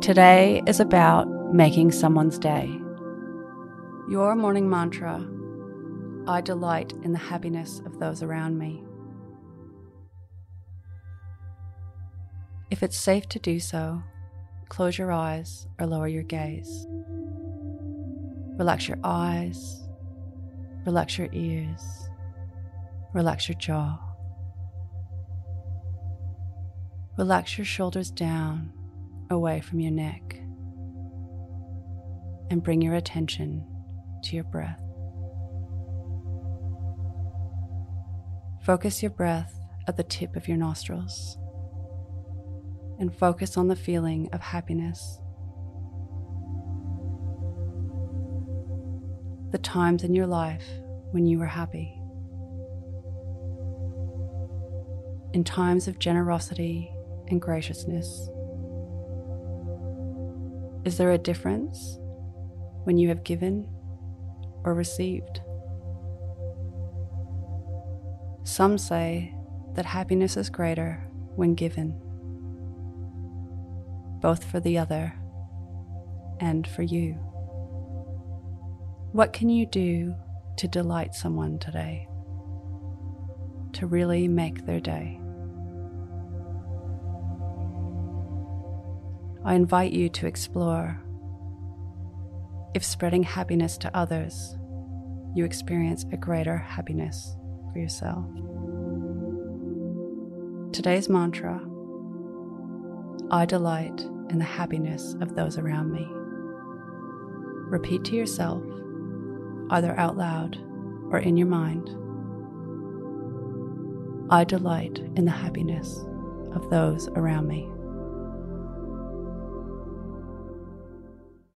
Today is about making someone's day. Your morning mantra I delight in the happiness of those around me. If it's safe to do so, close your eyes or lower your gaze. Relax your eyes, relax your ears, relax your jaw. Relax your shoulders down away from your neck and bring your attention to your breath. Focus your breath at the tip of your nostrils and focus on the feeling of happiness. The times in your life when you were happy. In times of generosity and graciousness. Is there a difference when you have given or received? Some say that happiness is greater when given both for the other and for you. What can you do to delight someone today? To really make their day? I invite you to explore if spreading happiness to others, you experience a greater happiness for yourself. Today's mantra I delight in the happiness of those around me. Repeat to yourself, either out loud or in your mind I delight in the happiness of those around me.